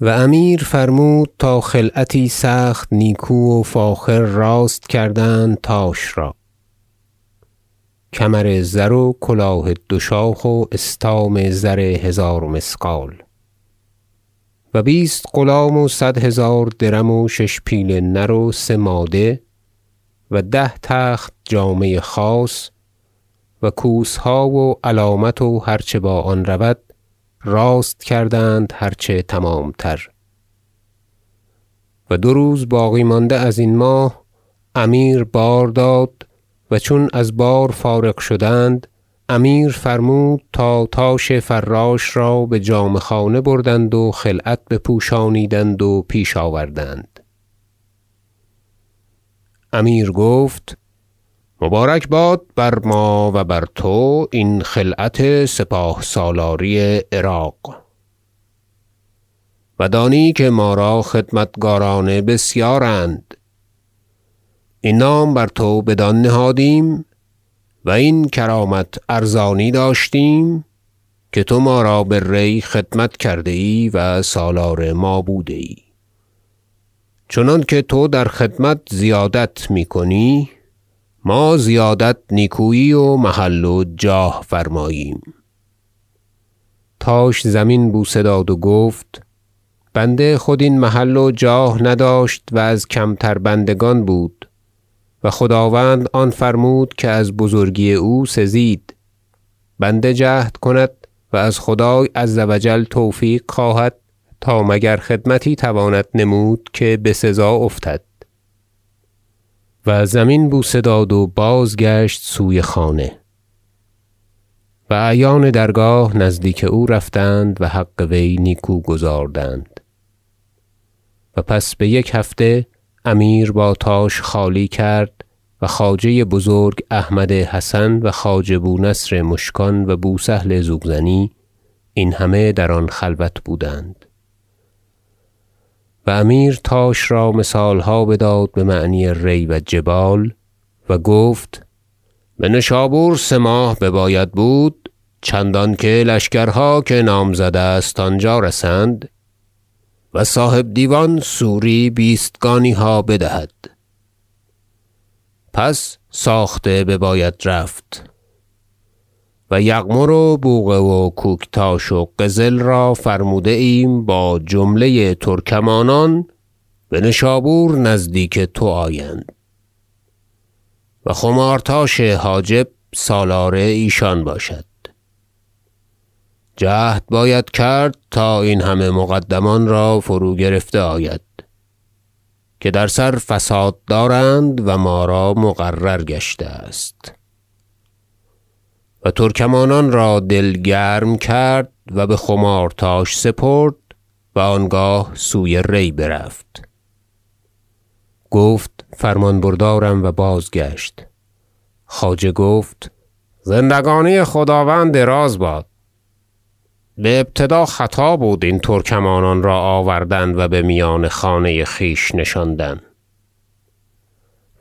و امیر فرمود تا خلعتی سخت نیکو و فاخر راست کردند تاش را. کمر زر و کلاه دو شاخ و استام زر هزار مثقال و بیست غلام و صد هزار درم و شش پیل نر و سه ماده و ده تخت جامه خاص و کوسها و علامت و هر چه با آن رود راست کردند هر چه تمام تر و دو روز باقی مانده ازین ماه امیر بار داد و چون از بار فارغ شدند امیر فرمود تا تاش فراش را بجامه خانه بردند و خلعت بپوشانیدند و پیش آوردند. امیر گفت مبارک باد بر ما و بر تو این خلعت سپاه سالاری عراق. و دانی که ما را خدمتگاران بسیارند. این نام بر تو بدان نهادیم و این کرامت ارزانی داشتیم که تو ما را به ری خدمت کرده ای و سالار ما بوده ای چنانکه تو در خدمت زیادت می‌کنی ما زیادت نیکویی و محل و جاه فرماییم. تاش زمین بوسه داد و گفت بنده خود این محل و جاه نداشت و از کمتر بندگان بود و خداوند آن فرمود که از بزرگی او سزید. بنده جهد کند و از خدای عز و جل توفیق خواهد تا مگر خدمتی تواند نمود که بسزا افتد. و زمین بوسه داد و بازگشت سوی خانه. و اعیان درگاه نزدیک او رفتند و حق وی نیکو گزاردند. و پس بیک هفته امیر با تاش خالی کرد و خواجه بزرگ احمد حسن و خواجه بونصر مشکان و بوسهل زوزنی این همه در آن خلوت بودند. و امیر تاش را مثالها بداد بمعنی ری و جبال و گفت بنشابور سه ماه بباید بود چندانکه لشکرها که نامزد است آنجا رسند و صاحب دیوان سوری بیستگانیها بدهد. پس ساخته بباید رفت. و یغمر و بوقه و کوکتاش و قزل را فرموده ایم با جمله ترکمانان بنشابور نزدیک تو آیند. و خمارتاش حاجب سالار ایشان باشد. جهد باید کرد تا این همه مقدمان را فروگرفته آید که در سر فساد دارند و ما را مقرر گشته است. و ترکمانان را دل گرم کرد و بخمارتاش سپرد و آنگاه سوی ری برفت. گفت فرمان بردارم و بازگشت. خواجه گفت زندگانی خداوند دراز باد. بابتدا خطا بود این ترکمانان را آوردن و بمیان خانه خویش نشاندن.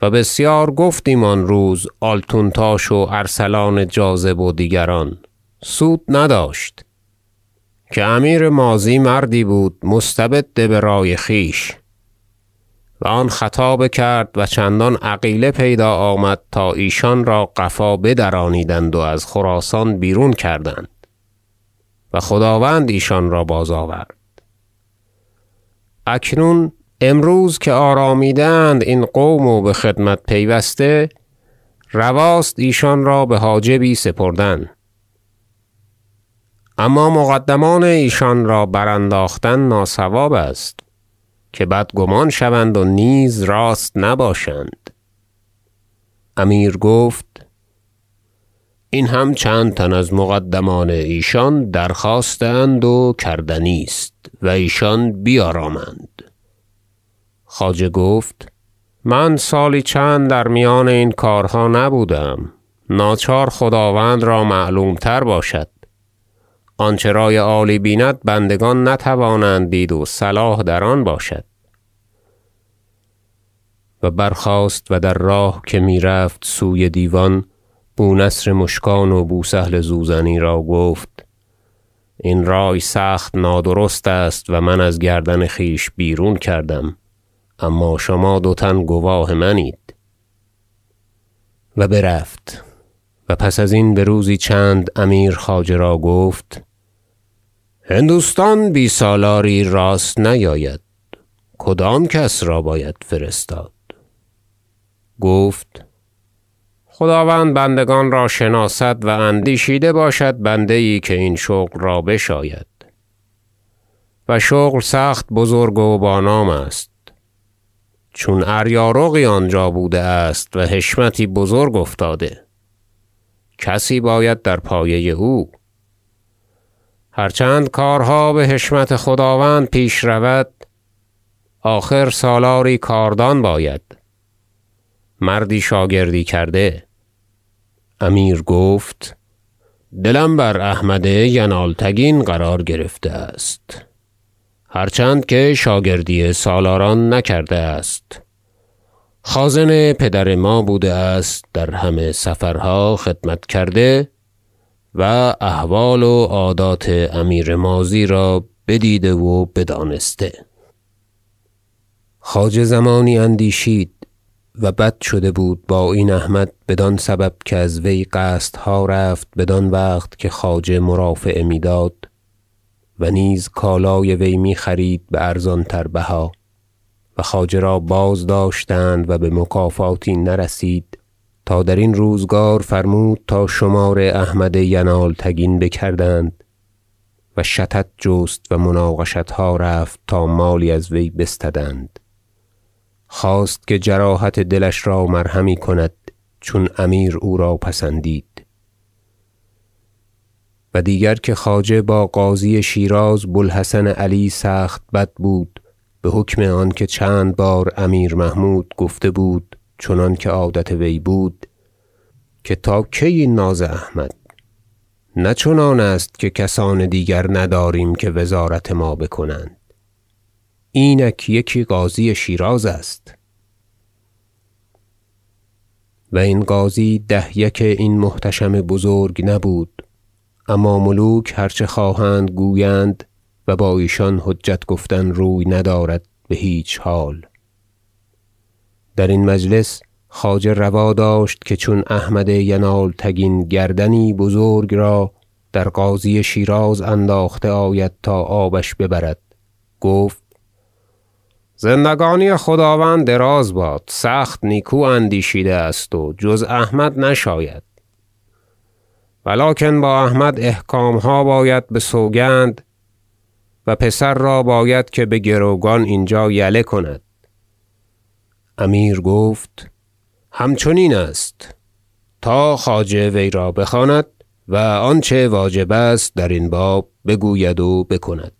و بسیار گفتیم آن روز آلتونتاش و ارسلان جاذب و دیگران. سود نداشت. که امیر ماضی مردی بود مستبد برای خویش و آن خطا بکرد و چندان عقیله پیدا آمد تا ایشان را قفا بدرانیدند و از خراسان بیرون کردند. و خداوند ایشان را بازآورد اکنون امروز که آرامیده اند این قوم و بخدمت پیوسته رواست ایشان را بحاجبی سپردن. اما مقدمان ایشان را برانداختن ناصواب است که بدگمان شوند و نیز راست نباشند. امیر گفت این هم چند تن از مقدمان ایشان درخواست اند و کردنی است و ایشان بیارامند. خواجه گفت من سالی چند در میان این کارها نبودم. ناچار خداوند را معلوم تر باشد. آنچه رأی عالی بیند بندگان نتوانند دید و صلاح در آن باشد. و برخاست و در راه که می‌رفت سوی دیوان بونصر مشکان و بوسهل زوزنی را گفت این رای سخت نادرست است و من از گردن خویش بیرون کردم. اما شما دو تن گواه منید. و برفت. و پس ازین بروزی چند امیر خواجه را گفت هندوستان بی سالاری راست نیاید. کدام کس را باید فرستاد؟ گفت خداوند بندگان را شناسد و اندیشیده باشد بنده یی که این شغل را بشاید. و شغل سخت بزرگ و با نام است. چون اریارقی آنجا بوده است و حشمتی بزرگ افتاده. کسی باید در پایه او. هر چند کارها بحشمت خداوند پیش رود آخر سالاری کاردان باید. مردی شاگردی کرده. امیر گفت دلم بر احمد ینالتگین قرار گرفته است. هر چند که شاگردی سالاران نکرده است. خازن پدر ما بوده است در همه سفرها خدمت کرده و احوال و عادات امیر ماضی را بدیده و بدانسته. خواجه زمانی اندیشید و بد شده بود با این احمد بدان سبب که از وی قصدها رفت بدان وقت که خواجه مرافعه می‌داد. و نیز کالای وی می‌خرید بارزان تر بها و خواجه را بازداشتند و بمکافاتی نرسید تا درین روزگار فرمود تا شمار احمد ینالتگین بکردند و شطط جست و مناقشتها رفت تا مالی از وی بستدند. خواست که جراحت دلش را مرهمی کند چون امیر او را پسندید. و دیگر که خواجه با قاضی شیراز بو الحسن علی سخت بد بود بحکم آنکه چند بار امیر محمود گفته بود چنانکه عادت وی بود که تا کی ناز احمد؟ نه چنان است که کسان دیگر نداریم که وزارت ما بکنند. اینک یکی قاضی شیراز است. و این قاضی ده یک این محتشم بزرگ نبود. اما ملوک هر چه خواهند گویند و با ایشان حجت گفتن روی ندارد بهیچ حال. درین مجلس خواجه روا داشت که چون احمد ینالتگین گردنی بزرگ را در قاضی شیراز انداخته آید تا آبش ببرد گفت زندگانی خداوند دراز باد سخت نیکو اندیشیده است و جز احمد نشاید. ولکن با احمد احکامها باید بسوگند و پسر را باید که بگروگان اینجا یله کند. امیر گفت همچنین است. تا خواجه وی را بخواند و آنچه واجب است درین باب بگوید و بکند.